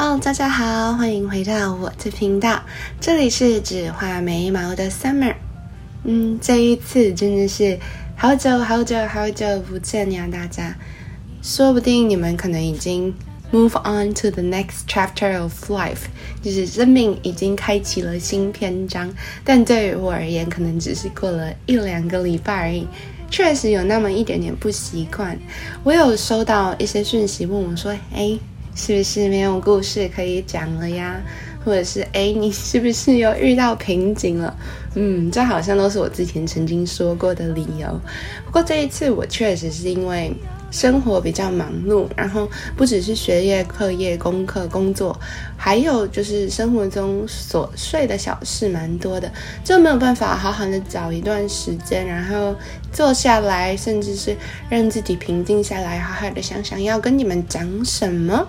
Hello，大家好，欢迎回到我的频道，这里是只画眉毛的 Summer。嗯，这一次真的是好久好久好久不见呀，大家。说不定你们可能已经 move on to the next chapter of life，就是生命已经开启了新篇章。但对于我而言，可能只是过了一两个礼拜而已，确实有那么一点点不习惯。我有收到一些讯息问我说：“哎。”是不是没有故事可以讲了呀？或者是哎，你是不是又遇到瓶颈了？嗯，这好像都是我之前曾经说过的理由。不过这一次我确实是因为生活比较忙碌，然后不只是学业、课业、功课、工作，还有就是生活中琐碎的小事蛮多的，就没有办法好好的找一段时间，然后坐下来，甚至是让自己平静下来，好好的想想要跟你们讲什么。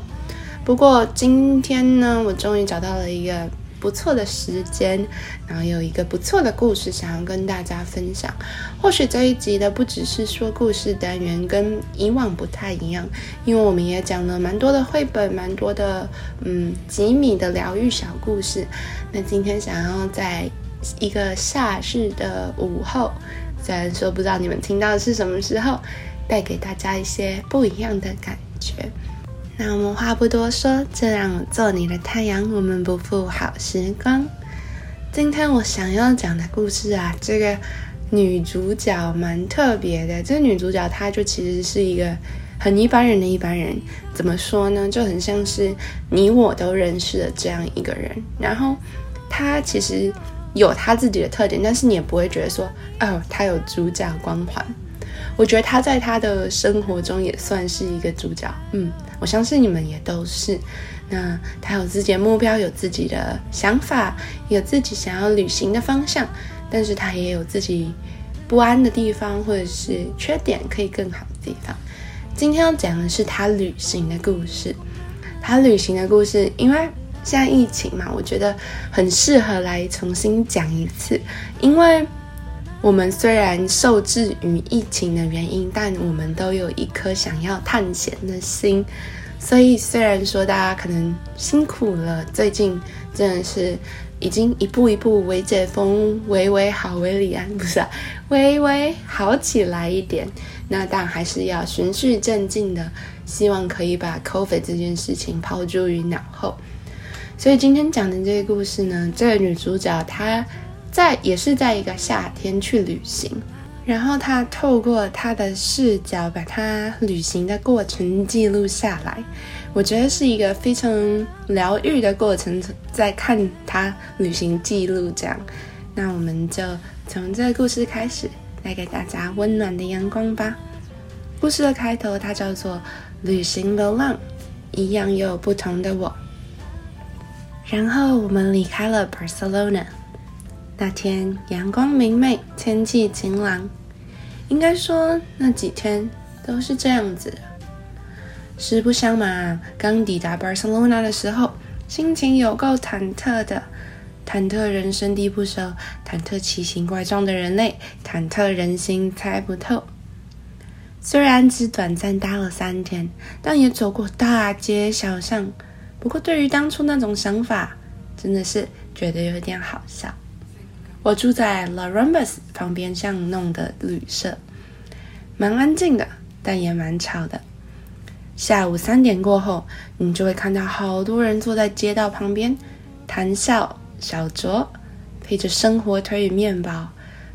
不过今天呢，我终于找到了一个不错的时间，然后有一个不错的故事想要跟大家分享。或许这一集的不只是说故事单元，跟以往不太一样，因为我们也讲了蛮多的绘本，蛮多的嗯吉米的疗愈小故事。那今天想要在一个夏日的午后，虽然说不知道你们听到的是什么时候，带给大家一些不一样的感觉。那我们话不多说，就让我做你的太阳，我们不负好时光。今天我想要讲的故事啊，这个女主角蛮特别的。这个女主角她就其实是一个很一般人的一般人，怎么说呢？就很像是你我都认识的这样一个人。然后她其实有她自己的特点，但是你也不会觉得说，哦，她有主角光环。我觉得他在他的生活中也算是一个主角，嗯。我相信你们也都是。那他有自己的目标，有自己的想法，有自己想要旅行的方向，但是他也有自己不安的地方，或者是缺点可以更好的地方。今天要讲的是他旅行的故事。他旅行的故事，因为现在疫情嘛，我觉得很适合来重新讲一次。因为我们虽然受制于疫情的原因，但我们都有一颗想要探险的心。所以，虽然说大家可能辛苦了，最近真的是已经一步一步微解封，微微好，微里安不是，微微好起来一点。那但还是要循序渐进的，希望可以把 COVID 这件事情抛诸于脑后。所以今天讲的这个故事呢，这个女主角她。在也是在一个夏天去旅行，然后他透过他的视角把他旅行的过程记录下来，我觉得是一个非常疗愈的过程，在看他旅行记录这样。那我们就从这个故事开始，带给大家温暖的阳光吧。故事的开头，它叫做《旅行流浪》，一样又有不同的我。然后我们离开了 Barcelona。那天阳光明媚，天气晴朗，应该说那几天都是这样子。实不相瞒，刚抵达巴塞罗那的时候，心情有够忐忑的。忐忑人生地不熟，忐忑奇形怪状的人类，忐忑人心猜不透。虽然只短暂待了三天，但也走过大街小巷。不过，对于当初那种想法，真的是觉得有点好笑。我住在 La Rambas 旁边巷弄的旅社，蛮安静的，但也蛮吵的。下午三点过后，你就会看到好多人坐在街道旁边，谈笑小酌，配着生火腿与面包，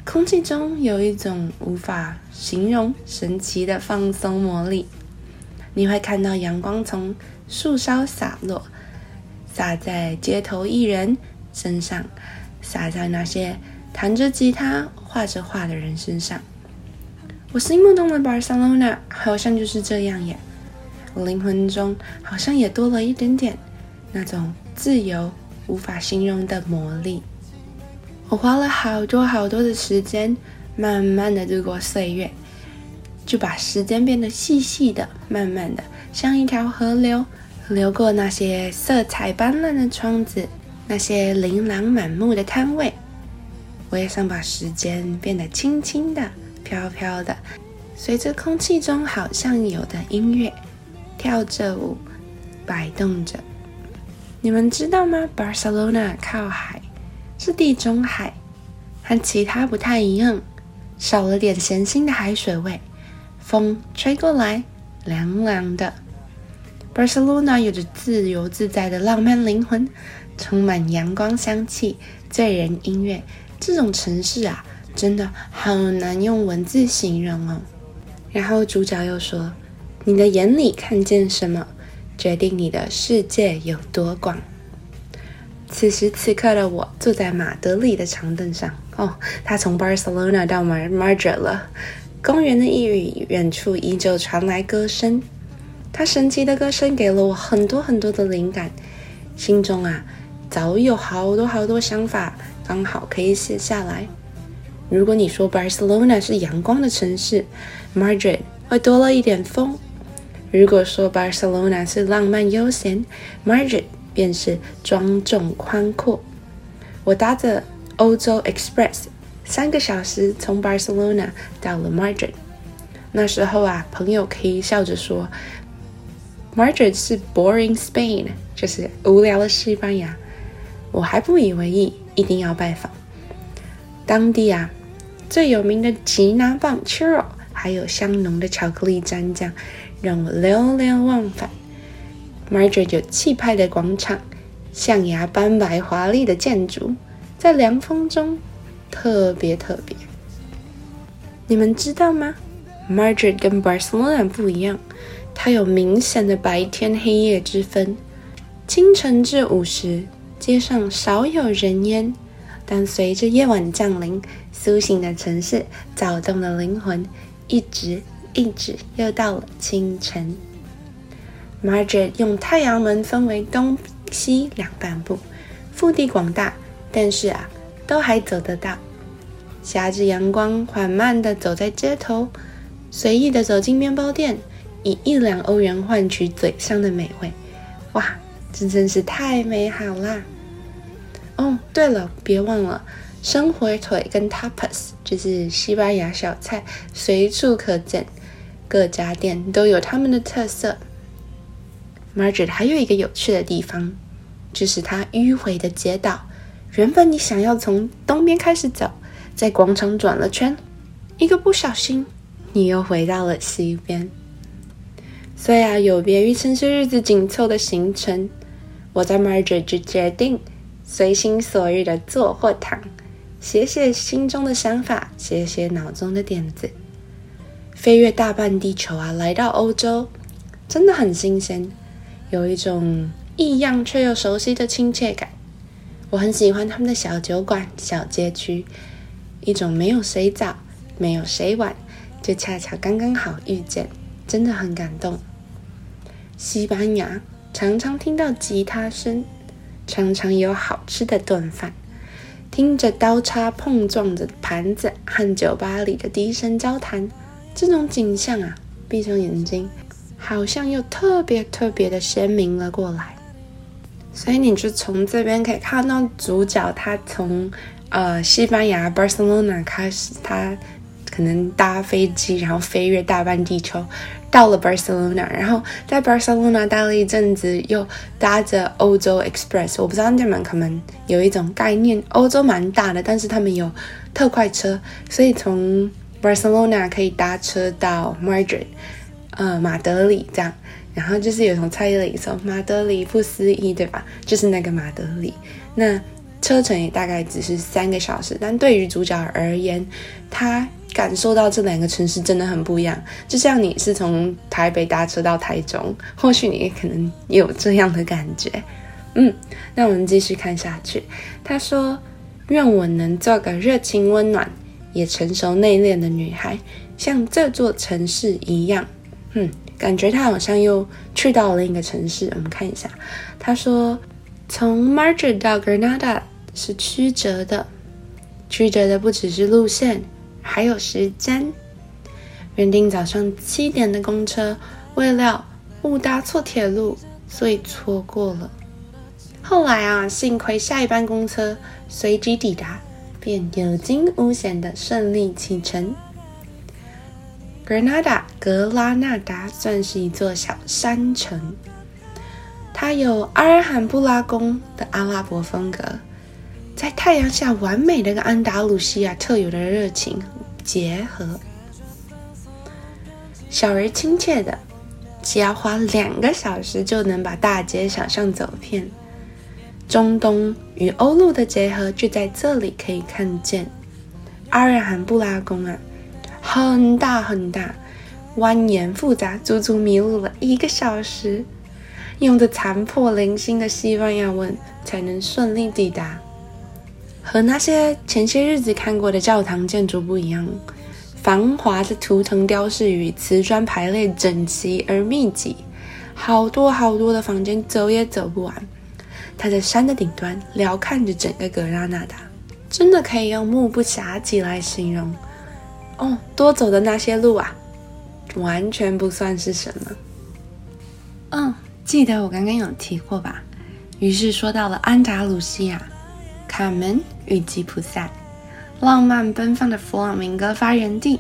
空气中有一种无法形容神奇的放松魔力。你会看到阳光从树梢洒落，洒在街头艺人身上。洒在那些弹着吉他、画着画的人身上。我心目中的巴塞罗那好像就是这样耶。我灵魂中好像也多了一点点那种自由、无法形容的魔力。我花了好多好多的时间，慢慢的度过岁月，就把时间变得细细的、慢慢的，像一条河流，流过那些色彩斑斓的窗子。那些琳琅满目的摊位，我也想把时间变得轻轻的、飘飘的，随着空气中好像有的音乐跳着舞，摆动着。你们知道吗？Barcelona 靠海，是地中海，和其他不太一样，少了点咸腥的海水味，风吹过来凉凉的。Barcelona 有着自由自在的浪漫灵魂，充满阳光香气、醉人音乐。这种城市啊，真的好难用文字形容哦。然后主角又说：“你的眼里看见什么？”决定你的世界有多广。此时此刻的我坐在马德里的长凳上。哦，他从 Barcelona 到 Madrid 了。公园的一隅，远处依旧传来歌声。他神奇的歌声给了我很多很多的灵感，心中啊早有好多好多想法，刚好可以写下来。如果你说 Barcelona 是阳光的城市，Madrid 会多了一点风。如果说 Barcelona 是浪漫悠闲，Madrid 便是庄重宽阔。我搭着欧洲 Express 三个小时从 Barcelona 到了 Madrid。那时候啊，朋友可以笑着说，Madrid 是 boring Spain，就是无聊的西班牙。我还不以为意，一定要拜访当地啊最有名的吉拿棒 churro，还有香浓的巧克力蘸酱。让我流连忘返。Madrid 有气派的广场，象牙斑白华丽的建筑，在凉风中特别特别。你们知道吗？Madrid 跟 Barcelona 不一样，它有明显的白天黑夜之分。清晨至午时，街上少有人烟，但随着夜晚降临，苏醒的城市，躁动的灵魂，一直。一直又到了清晨。Margaret 用太阳门分为东西两半部，腹地广大，但是啊，都还走得到。挟着阳光，缓慢地走在街头，随意地走进面包店，以一两欧元换取嘴上的美味。哇，这真是太美好啦！哦，对了，别忘了。生火腿跟 tapas 就是西班牙小菜，随处可见。各家店都有他们的特色。Madrid 还有一个有趣的地方，就是它迂回的街道。原本你想要从东边开始走，在广场转了圈，一个不小心，你又回到了西边。所以啊，有别于城市日子紧凑的行程，我在 Madrid 就决定随心所欲的坐或躺，写写心中的想法，写写脑中的点子。飞越大半地球啊，来到欧洲，真的很新鲜，有一种异样却又熟悉的亲切感。我很喜欢他们的小酒馆、小街区，一种没有谁早，没有谁晚，就恰巧刚刚好遇见，真的很感动。西班牙常常听到吉他声，常常有好吃的顿饭，听着刀叉碰撞着盘子和酒吧里的低声交谈。这种景象啊，闭上眼睛，好像又特别特别的鲜明了过来。所以你就从这边可以看到主角他从呃西班牙 Barcelona 开始，他可能搭飞机，然后飞越大半地球，到了 Barcelona，然后在 Barcelona 待了一阵子，又搭着欧洲 Express。我不知道你们可能有一种概念，欧洲蛮大的，但是他们有特快车，所以从 Barcelona 可以搭车到 Madrid，呃，马德里这样，然后就是有从猜里说马德里不思议，对吧？就是那个马德里，那车程也大概只是三个小时，但对于主角而言，他感受到这两个城市真的很不一样。就像你是从台北搭车到台中，或许你也可能有这样的感觉。嗯，那我们继续看下去。他说：“愿我能做个热情温暖。”也成熟内敛的女孩，像这座城市一样，嗯，感觉她好像又去到了另一个城市。我们看一下，她说，从 Madrid 到 Granada 是曲折的，曲折的不只是路线，还有时间。原定早上七点的公车，未料误搭错铁路，所以错过了。后来啊，幸亏下一班公车随即抵达。便有惊无险的顺利启程。Granada 格拉纳达算是一座小山城，它有阿尔罕布拉宫的阿拉伯风格，在太阳下完美的跟安达鲁西亚特有的热情结合，小而亲切的，只要花两个小时就能把大街小巷走遍。中东与欧陆的结合就在这里可以看见。阿尔罕布拉宫啊，很大很大，蜿蜒复杂，足足迷路了一个小时，用着残破零星的西班牙文才能顺利抵达。和那些前些日子看过的教堂建筑不一样，繁华的图腾雕饰与瓷砖排列整齐而密集，好多好多的房间，走也走不完。它在山的顶端遥看着整个格拉纳达。真的可以用目不暇接来形容哦，多走的那些路啊，完全不算是什么。嗯，记得我刚刚有提过吧？于是说到了安达卢西亚、卡门与吉普赛，浪漫奔放的弗朗明哥发源地，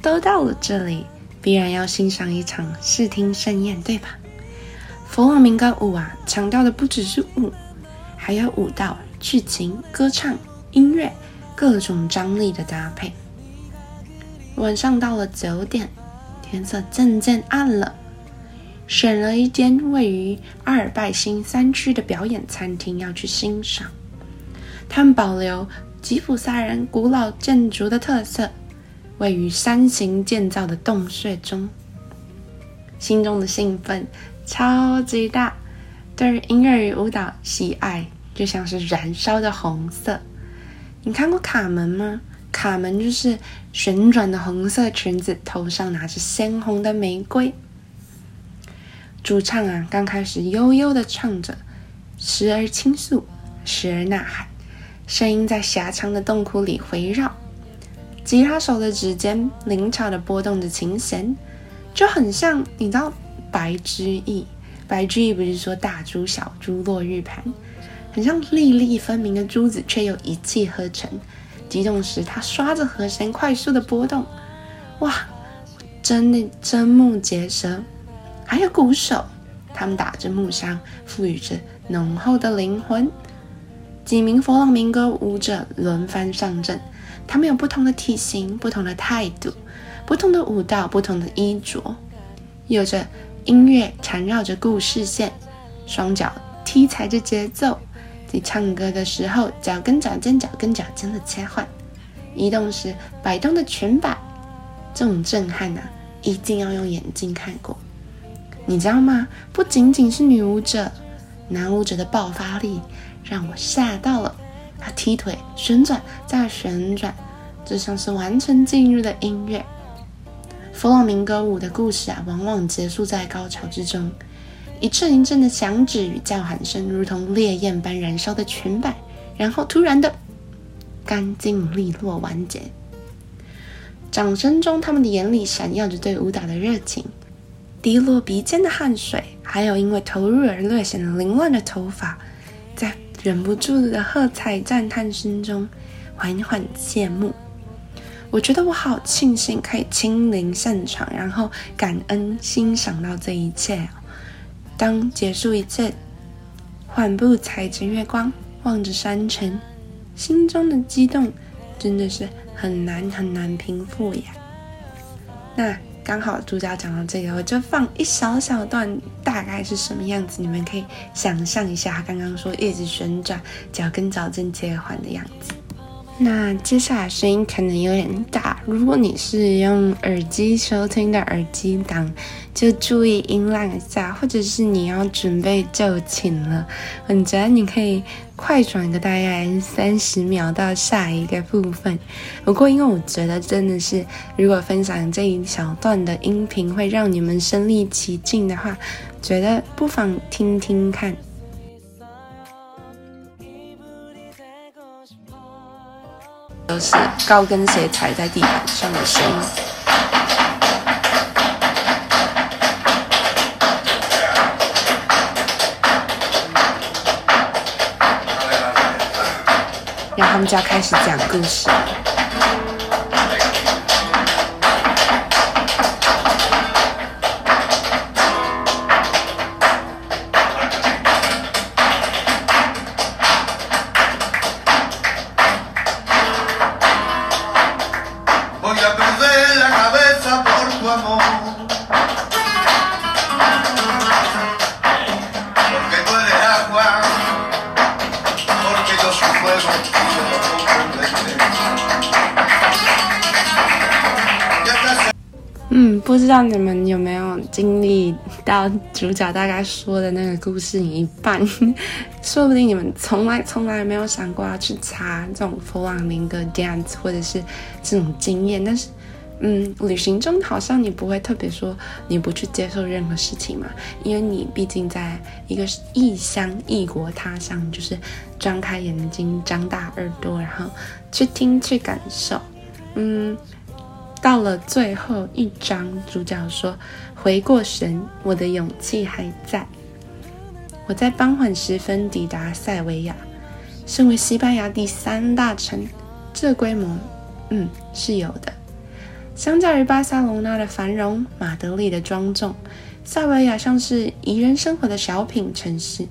都到了这里，必然要欣赏一场视听盛宴，对吧？弗朗明哥舞啊，强调的不只是舞，还有舞蹈、剧情、歌唱。音乐，各种张力的搭配。晚上到了九点，天色渐渐暗了，选了一间位于阿尔拜新三区的表演餐厅要去欣赏。他们保留吉普赛人古老建筑的特色，位于山形建造的洞穴中。心中的兴奋超级大，对音乐与舞蹈喜爱就像是燃烧的红色。你看过卡门吗？卡门就是旋转的红色裙子，头上拿着鲜红的玫瑰。主唱啊，刚开始悠悠的唱着，时而倾诉，时而呐喊，声音在狭长的洞窟里回绕。吉他手的指尖灵巧的拨动着琴弦，就很像你知道白居易。白居易不是说大珠小珠落玉盘？很像粒粒分明的珠子，却又一气呵成。激动时，他刷着和弦，快速的波动。哇，真的瞠目结舌。还有鼓手，他们打着木箱，赋予着浓厚的灵魂。几名佛朗明哥舞者轮番上阵，他们有不同的体型、不同的态度、不同的舞蹈、不同的衣着，有着音乐缠绕着故事线，双脚踢踩着节奏。在唱歌的时候，脚跟脚尖、脚跟脚尖的切换，移动时摆动的裙摆，这种震撼呐，一定要用眼睛看过。你知道吗？不仅仅是女舞者，男舞者的爆发力让我吓到了。他踢腿、旋转再旋转，就像是完全进入的音乐。弗朗明哥舞的故事啊，往往结束在高潮之中。一阵一阵的响指与叫喊声，如同烈焰般燃烧的裙摆，然后突然的干净利落完结。掌声中，他们的眼里闪耀着对舞蹈的热情，滴落鼻尖的汗水，还有因为投入而略显凌乱的头发，忍不住的喝彩赞叹声中缓缓谢幕。我觉得我好庆幸可以亲临现场，然后感恩欣赏到这一切。当结束一切，缓步踩着月光，望着山城，心中的激动真的是很难很难平复呀。那刚好主角讲到这个，我就放一小小段，大概是什么样子，你们可以想象一下他刚刚说一直旋转，脚跟脚正切换的样子。那接下来声音可能有点大，如果你是用耳机收听的耳机党，就注意音量一下，或者是你要准备就寝了，我觉得你可以快转个大概三十秒到下一个部分。不过因为我觉得真的是，如果分享这一小段的音频会让你们身临其境的话，觉得不妨听听看。都是高跟鞋踩在地板上的声音，让他们就要开始讲故事。道你们有没有经历到主角大概说的那个故事一半？说不定你们从来从来没有想过要去查这种弗朗明哥 dance 或者是这种经验，但是，嗯，旅行中好像你不会特别说你不去接受任何事情嘛，因为你毕竟在一个异乡异国他乡，就是张开眼睛、张大耳朵，然后去听去感受，嗯。到了最后一章，主角说：“回过神，我的勇气还在。我在傍晚时分抵达塞维亚，身为西班牙第三大城，这规模，嗯，是有的。相较于巴塞隆纳的繁荣，马德里的庄重，塞维亚像是宜人生活的小品城市，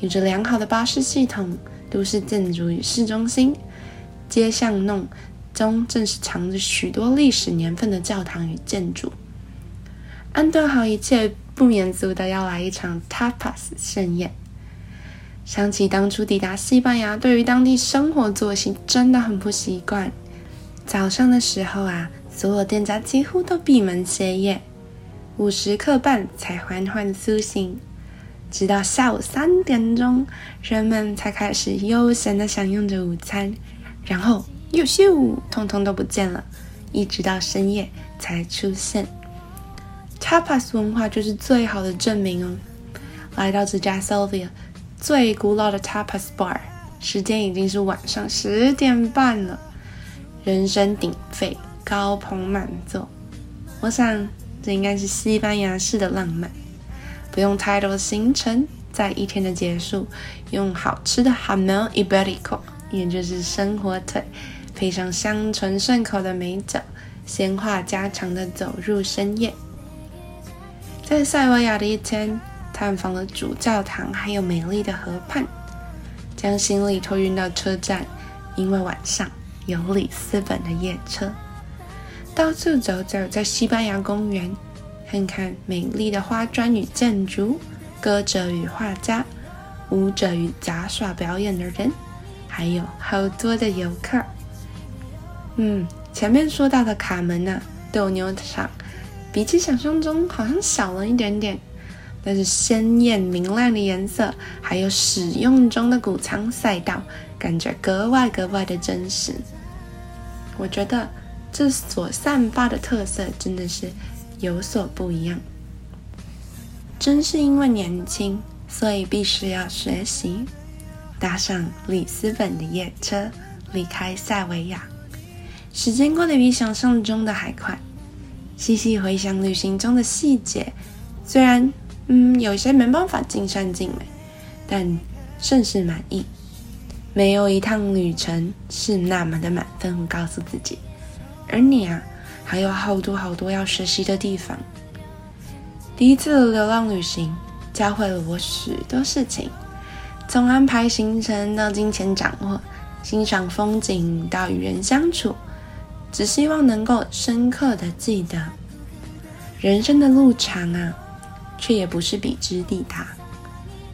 有着良好的巴士系统，都市建筑与市中心，街巷弄。”中正是藏着许多历史年份的教堂与建筑。安顿好一切，不免俗的要来一场 tapas 盛宴。想起当初抵达西班牙，对于当地生活作息真的很不习惯。早上的时候啊，所有店家几乎都闭门歇业，午时刻半才缓缓苏醒，直到下午三点钟，人们才开始悠闲的享用着午餐，然后。又咻，通通都不见了，一直到深夜才出现。Tapas 文化就是最好的证明哦。来到这家 Sylvia 最古老的 Tapas bar，时间已经是晚上十点半了，人声鼎沸，高朋满座。我想这应该是西班牙式的浪漫，不用太多的行程，在一天的结束，用好吃的 Hamel Iberico，也就是生火腿。配上香醇顺口的美酒，闲话家常的走入深夜。在塞维亚的一天，探访了主教堂，还有美丽的河畔，将行李托运到车站，因为晚上有里斯本的夜车。到处走走，在西班牙公园，看看美丽的花砖与建筑，歌者与画家，舞者与杂耍表演的人，还有好多的游客。嗯，前面说到的卡门呐斗牛场，比起想象中好像小了一点点，但是鲜艳明亮的颜色，还有使用中的谷仓赛道，感觉格外格外的真实。我觉得这所散发的特色真的是有所不一样。真是因为年轻，所以必须要学习，搭上里斯本的夜车，离开塞维亚。时间过得比想象中的还快。细细回想旅行中的细节，虽然嗯有些没办法尽善尽美，但甚是满意。没有一趟旅程是那么的满分，我告诉自己。而你啊，还有好多好多要学习的地方。第一次的流浪旅行教会了我许多事情，从安排行程到金钱掌握，欣赏风景到与人相处。只希望能够深刻的记得，人生的路长啊，却也不是笔直抵达。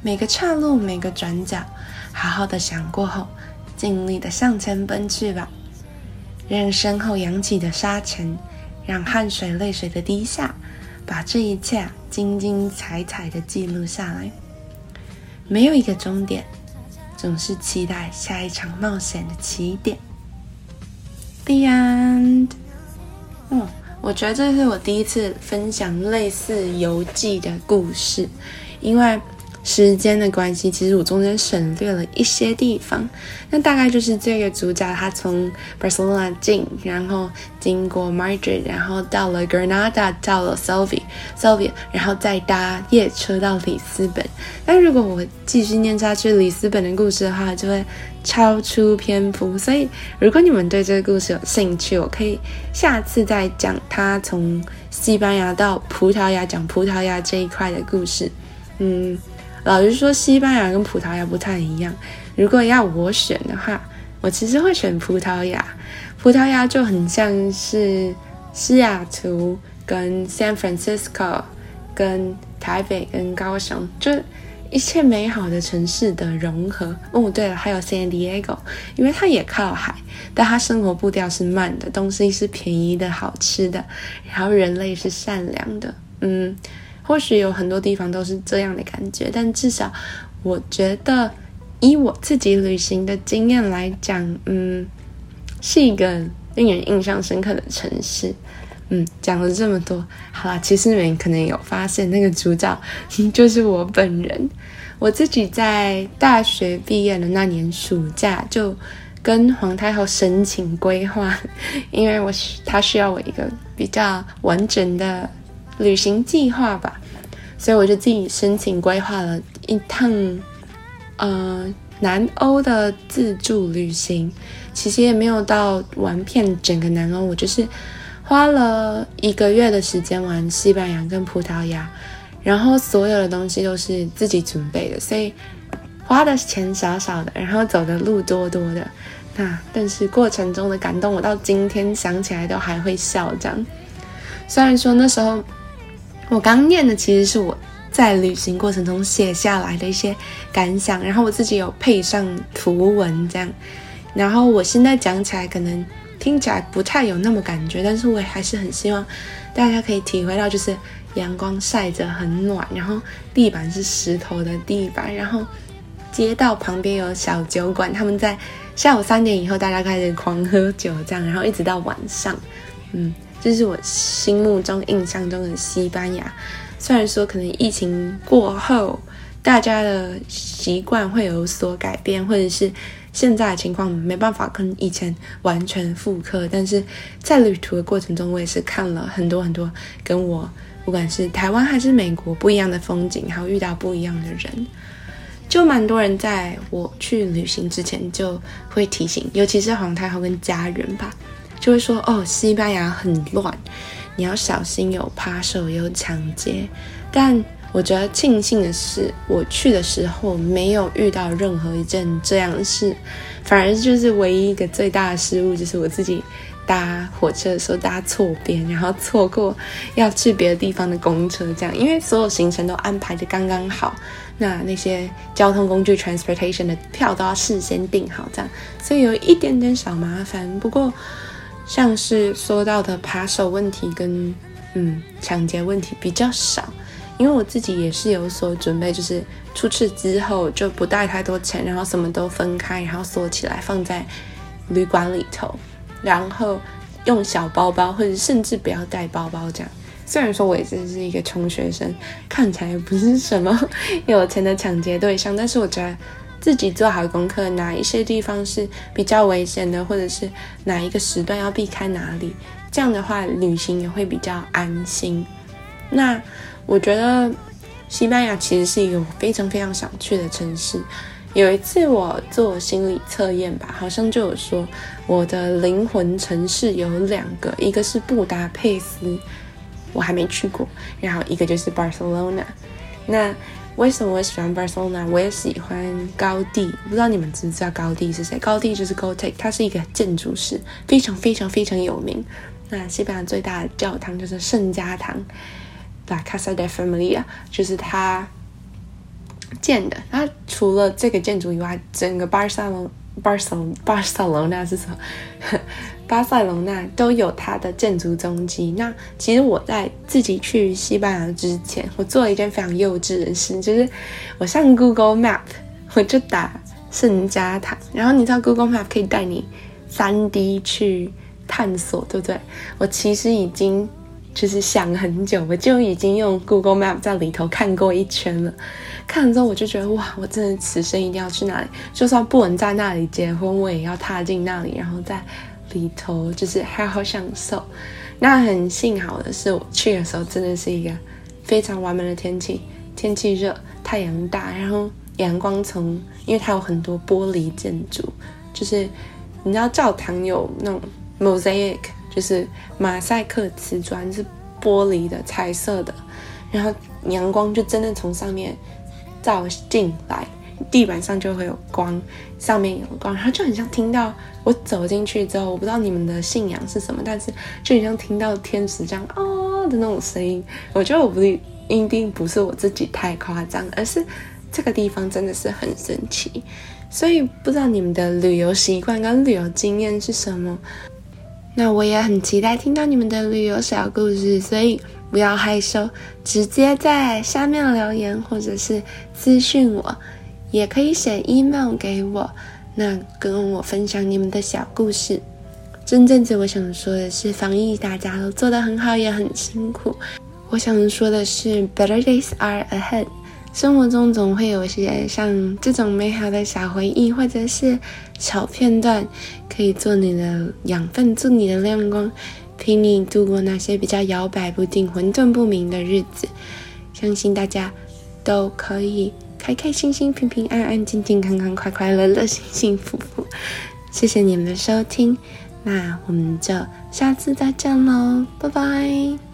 每个岔路，每个转角，好好的想过后，尽力的向前奔去吧。让身后扬起的沙尘，让汗水泪水的滴下，把这一切啊精精彩彩的记录下来。没有一个终点，总是期待下一场冒险的起点。The end。嗯，我觉得这是我第一次分享类似游记的故事，因为。时间的关系，其实我中间省略了一些地方。那大概就是这个主角他从 Barcelona 进，然后经过 Madrid，然后到了 Granada，到了 s e v i s e v i a 然后再搭夜车到里斯本。但如果我继续念下去里斯本的故事的话，就会超出篇幅。所以如果你们对这个故事有兴趣，我可以下次再讲他从西班牙到葡萄牙，讲葡萄牙这一块的故事。嗯。老实说，西班牙跟葡萄牙不太一样。如果要我选的话，我其实会选葡萄牙。葡萄牙就很像是西雅图跟 San Francisco，跟台北跟高雄，就一切美好的城市的融合。哦，对了，还有 San Diego，因为它也靠海，但它生活步调是慢的，东西是便宜的好吃的，然后人类是善良的。嗯，或许有很多地方都是这样的感觉，但至少我觉得，以我自己旅行的经验来讲，嗯，是一个令人印象深刻的城市。嗯，讲了这么多，好啦，其实你们可能有发现，那个主角 就是我本人。我自己在大学毕业的那年暑假，就跟皇太后申请规划，因为我他需要我一个比较完整的旅行计划吧，所以我就自己申请规划了一趟，呃，南欧的自助旅行。其实也没有到玩遍整个南欧，我就是。花了一个月的时间玩西班牙跟葡萄牙，然后所有的东西都是自己准备的，所以花的钱少少的，然后走的路多多的。那但是过程中的感动，我到今天想起来都还会笑。这样，虽然说那时候我刚念的其实是我在旅行过程中写下来的一些感想，然后我自己有配上图文这样，然后我现在讲起来可能。听起来不太有那么感觉，但是我还是很希望大家可以体会到，就是阳光晒着很暖，然后地板是石头的地板，然后街道旁边有小酒馆，他们在下午三点以后大家开始狂喝酒，这样，然后一直到晚上，嗯，这是我心目中印象中的西班牙。虽然说可能疫情过后，大家的习惯会有所改变，或者是。现在的情况没办法跟以前完全复刻，但是在旅途的过程中，我也是看了很多很多跟我不管是台湾还是美国不一样的风景，还有遇到不一样的人，就蛮多人在我去旅行之前就会提醒，尤其是皇太后跟家人吧，就会说哦，西班牙很乱，你要小心有扒手有抢劫，但。我觉得庆幸的是，我去的时候没有遇到任何一件这样的事，反而就是唯一一个最大的失误，就是我自己搭火车的时候搭错边，然后错过要去别的地方的公车，这样，因为所有行程都安排的刚刚好，那那些交通工具 transportation 的票都要事先订好，这样，所以有一点点小麻烦。不过，像是说到的扒手问题跟嗯抢劫问题比较少。因为我自己也是有所准备，就是出去之后就不带太多钱，然后什么都分开，然后锁起来放在旅馆里头，然后用小包包或者甚至不要带包包这样。虽然说我也只是一个穷学生，看起来不是什么 有钱的抢劫对象，但是我觉得自己做好功课，哪一些地方是比较危险的，或者是哪一个时段要避开哪里，这样的话旅行也会比较安心。那。我觉得西班牙其实是一个我非常非常想去的城市。有一次我做心理测验吧，好像就有说我的灵魂城市有两个，一个是布达佩斯，我还没去过，然后一个就是 Barcelona。那为什么我喜欢 Barcelona？我也喜欢高地。不知道你们知不知道高地是谁？高地就是 Gothic，它是一个建筑师，非常非常非常有名。那西班牙最大的教堂就是圣家堂。La Casa de Familia 就是他建的。那除了这个建筑以外，整个巴塞隆、巴塞隆、巴塞隆那是什么？巴塞隆那都有它的建筑踪迹。那其实我在自己去西班牙之前，我做了一件非常幼稚的事，就是我上 Google Map，我就打圣家堂，然后你知道 Google Map 可以带你三 D 去探索，对不对？我其实已经。就是想很久，我就已经用 Google Map 在里头看过一圈了。看了之后，我就觉得哇，我真的此生一定要去那里，就算不能在那里结婚，我也要踏进那里，然后再里头就是好好享受。那很幸好的是，我去的时候真的是一个非常完美的天气，天气热，太阳大，然后阳光从，因为它有很多玻璃建筑，就是你知道教堂有那种 mosaic。就是马赛克瓷砖是玻璃的彩色的，然后阳光就真的从上面照进来，地板上就会有光，上面有光，然后就很像听到我走进去之后，我不知道你们的信仰是什么，但是就很像听到天使这样啊的那种声音。我觉得我不一定不是我自己太夸张，而是这个地方真的是很神奇。所以不知道你们的旅游习惯跟旅游经验是什么？那我也很期待听到你们的旅游小故事，所以不要害羞，直接在下面留言或者是私信我，也可以写 email 给我，那跟我分享你们的小故事。真正子，我想说的是，防疫大家都做得很好，也很辛苦。我想说的是，better days are ahead。生活中总会有些像这种美好的小回忆，或者是小片段，可以做你的养分，做你的亮光，陪你度过那些比较摇摆不定、混沌不明的日子。相信大家都可以开开心心、平平安安、健健康康、快快乐乐、幸幸福福。谢谢你们的收听。那我们就下次再见喽，拜拜。